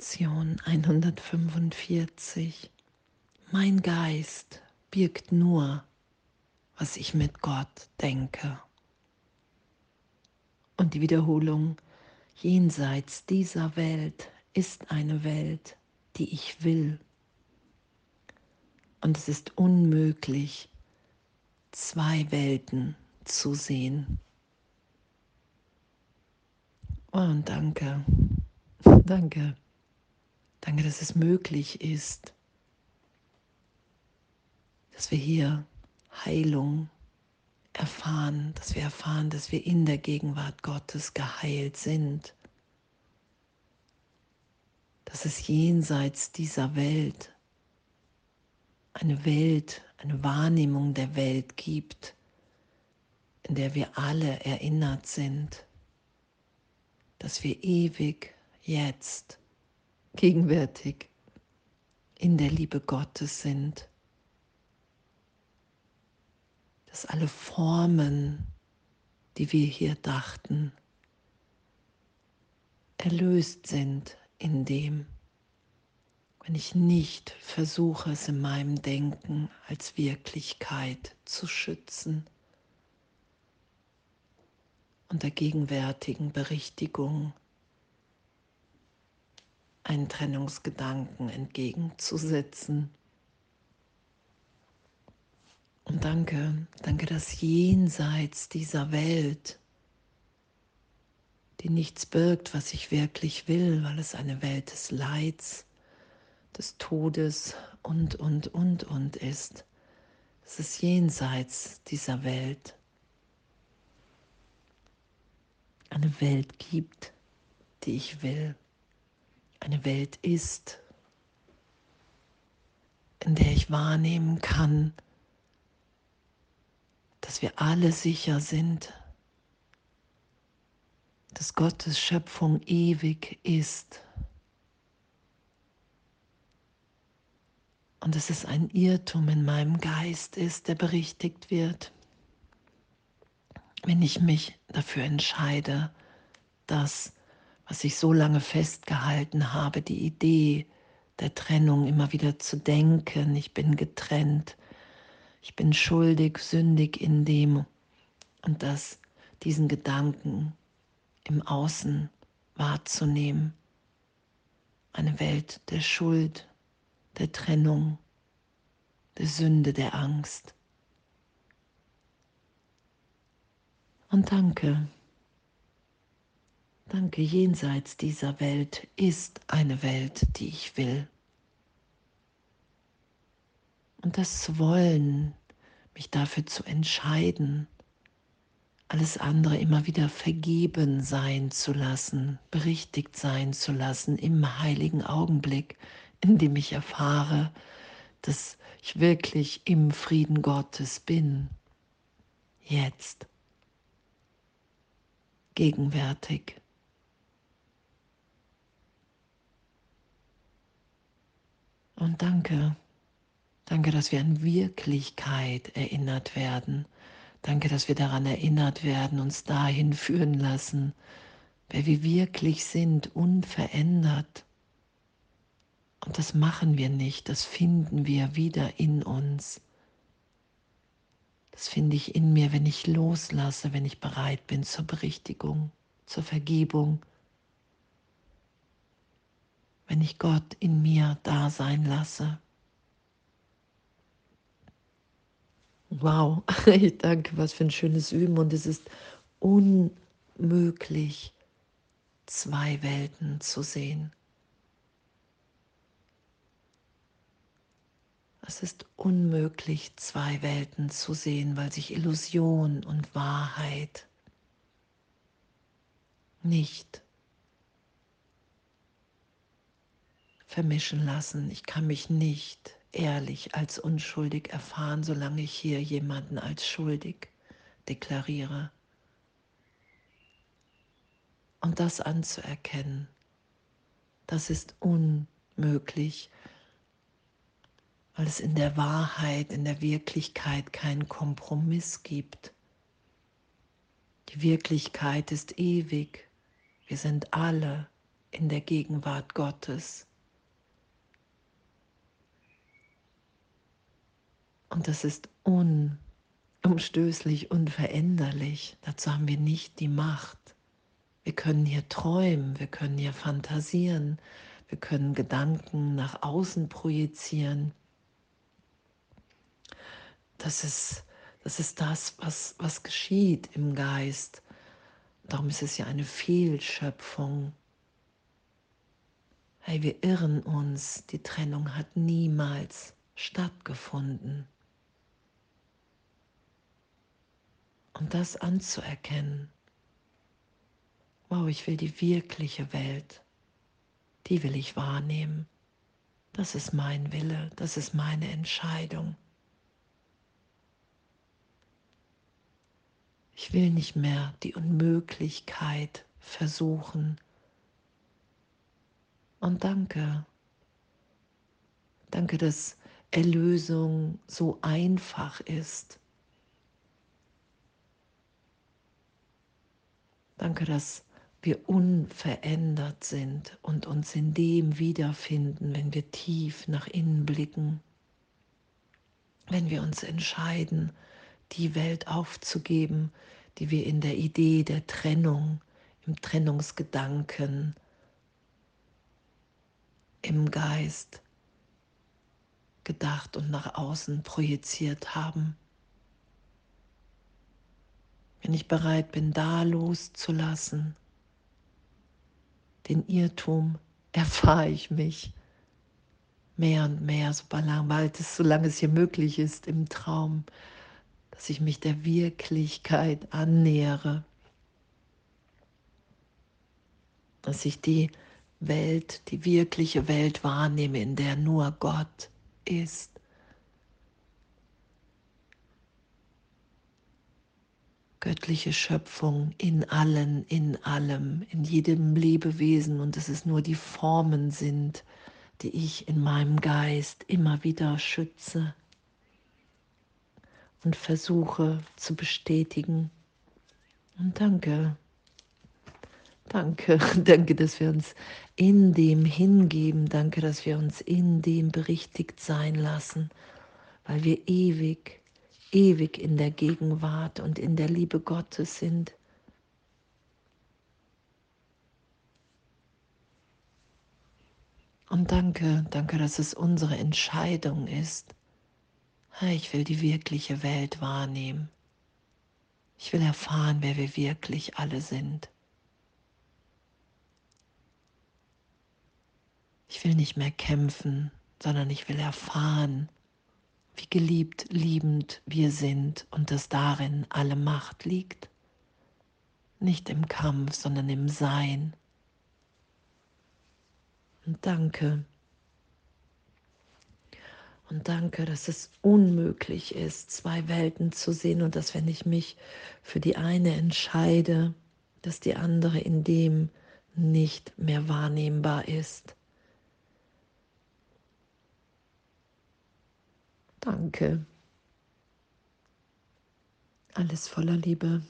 Lektion 145. Mein Geist birgt nur, was ich mit Gott denke. Und die Wiederholung, jenseits dieser Welt ist eine Welt, die ich will. Und es ist unmöglich, zwei Welten zu sehen. Oh, und danke, danke, danke, dass es möglich ist, dass wir hier Heilung erfahren, dass wir erfahren, dass wir in der Gegenwart Gottes geheilt sind, dass es jenseits dieser Welt eine Welt, eine Wahrnehmung der Welt gibt, in der wir alle erinnert sind, dass wir ewig jetzt, gegenwärtig in der Liebe Gottes sind, dass alle Formen, die wir hier dachten, erlöst sind in dem, wenn ich nicht versuche, es in meinem Denken als Wirklichkeit zu schützen und der gegenwärtigen Berichtigung einen Trennungsgedanken entgegenzusetzen. Und danke, danke, dass jenseits dieser Welt, die nichts birgt, was ich wirklich will, weil es eine Welt des Leids, des Todes und, und, und, und ist, dass es jenseits dieser Welt eine Welt gibt, die ich will, eine Welt ist, in der ich wahrnehmen kann, dass wir alle sicher sind, dass Gottes Schöpfung ewig ist. Und dass es ein Irrtum in meinem Geist ist, der berichtigt wird wenn ich mich dafür entscheide, das, was ich so lange festgehalten habe, die Idee der Trennung immer wieder zu denken, ich bin getrennt, ich bin schuldig, sündig in dem und das, diesen Gedanken im Außen wahrzunehmen. Eine Welt der Schuld, der Trennung, der Sünde, der Angst. Und danke. Danke, jenseits dieser Welt ist eine Welt, die ich will. Und das wollen, mich dafür zu entscheiden, alles andere immer wieder vergeben sein zu lassen, berichtigt sein zu lassen im heiligen Augenblick, in dem ich erfahre, dass ich wirklich im Frieden Gottes bin. Jetzt gegenwärtig. Und danke, danke, dass wir an Wirklichkeit erinnert werden. Danke, dass wir daran erinnert werden, uns dahin führen lassen, wer wir wirklich sind, unverändert. Und das machen wir nicht, das finden wir wieder in uns. Das finde ich in mir, wenn ich loslasse, wenn ich bereit bin zur Berichtigung, zur Vergebung, wenn ich Gott in mir da sein lasse. Wow, ich danke, was für ein schönes Üben und es ist unmöglich, zwei Welten zu sehen. Es ist unmöglich, zwei Welten zu sehen, weil sich Illusion und Wahrheit nicht vermischen lassen. Ich kann mich nicht ehrlich als unschuldig erfahren, solange ich hier jemanden als schuldig deklariere. Und das anzuerkennen, das ist unmöglich weil es in der Wahrheit, in der Wirklichkeit keinen Kompromiss gibt. Die Wirklichkeit ist ewig. Wir sind alle in der Gegenwart Gottes. Und das ist unumstößlich, unveränderlich. Dazu haben wir nicht die Macht. Wir können hier träumen, wir können hier fantasieren, wir können Gedanken nach außen projizieren. Das ist das, ist das was, was geschieht im Geist. Darum ist es ja eine Fehlschöpfung. Hey, wir irren uns, die Trennung hat niemals stattgefunden. Und das anzuerkennen, wow, ich will die wirkliche Welt, die will ich wahrnehmen. Das ist mein Wille, das ist meine Entscheidung. Ich will nicht mehr die Unmöglichkeit versuchen. Und danke. Danke, dass Erlösung so einfach ist. Danke, dass wir unverändert sind und uns in dem wiederfinden, wenn wir tief nach innen blicken, wenn wir uns entscheiden, die Welt aufzugeben, die wir in der Idee der Trennung, im Trennungsgedanken, im Geist gedacht und nach außen projiziert haben. Wenn ich bereit bin, da loszulassen, den Irrtum, erfahre ich mich mehr und mehr, sobald es, solange es hier möglich ist, im Traum dass ich mich der Wirklichkeit annähere, dass ich die Welt, die wirkliche Welt wahrnehme, in der nur Gott ist. Göttliche Schöpfung in allen, in allem, in jedem Lebewesen und dass es nur die Formen sind, die ich in meinem Geist immer wieder schütze und versuche zu bestätigen. Und danke, danke, danke, dass wir uns in dem hingeben, danke, dass wir uns in dem berichtigt sein lassen, weil wir ewig, ewig in der Gegenwart und in der Liebe Gottes sind. Und danke, danke, dass es unsere Entscheidung ist, ich will die wirkliche Welt wahrnehmen. Ich will erfahren, wer wir wirklich alle sind. Ich will nicht mehr kämpfen, sondern ich will erfahren, wie geliebt, liebend wir sind und dass darin alle Macht liegt. Nicht im Kampf, sondern im Sein. Und danke, und danke, dass es unmöglich ist, zwei Welten zu sehen und dass wenn ich mich für die eine entscheide, dass die andere in dem nicht mehr wahrnehmbar ist. Danke. Alles voller Liebe.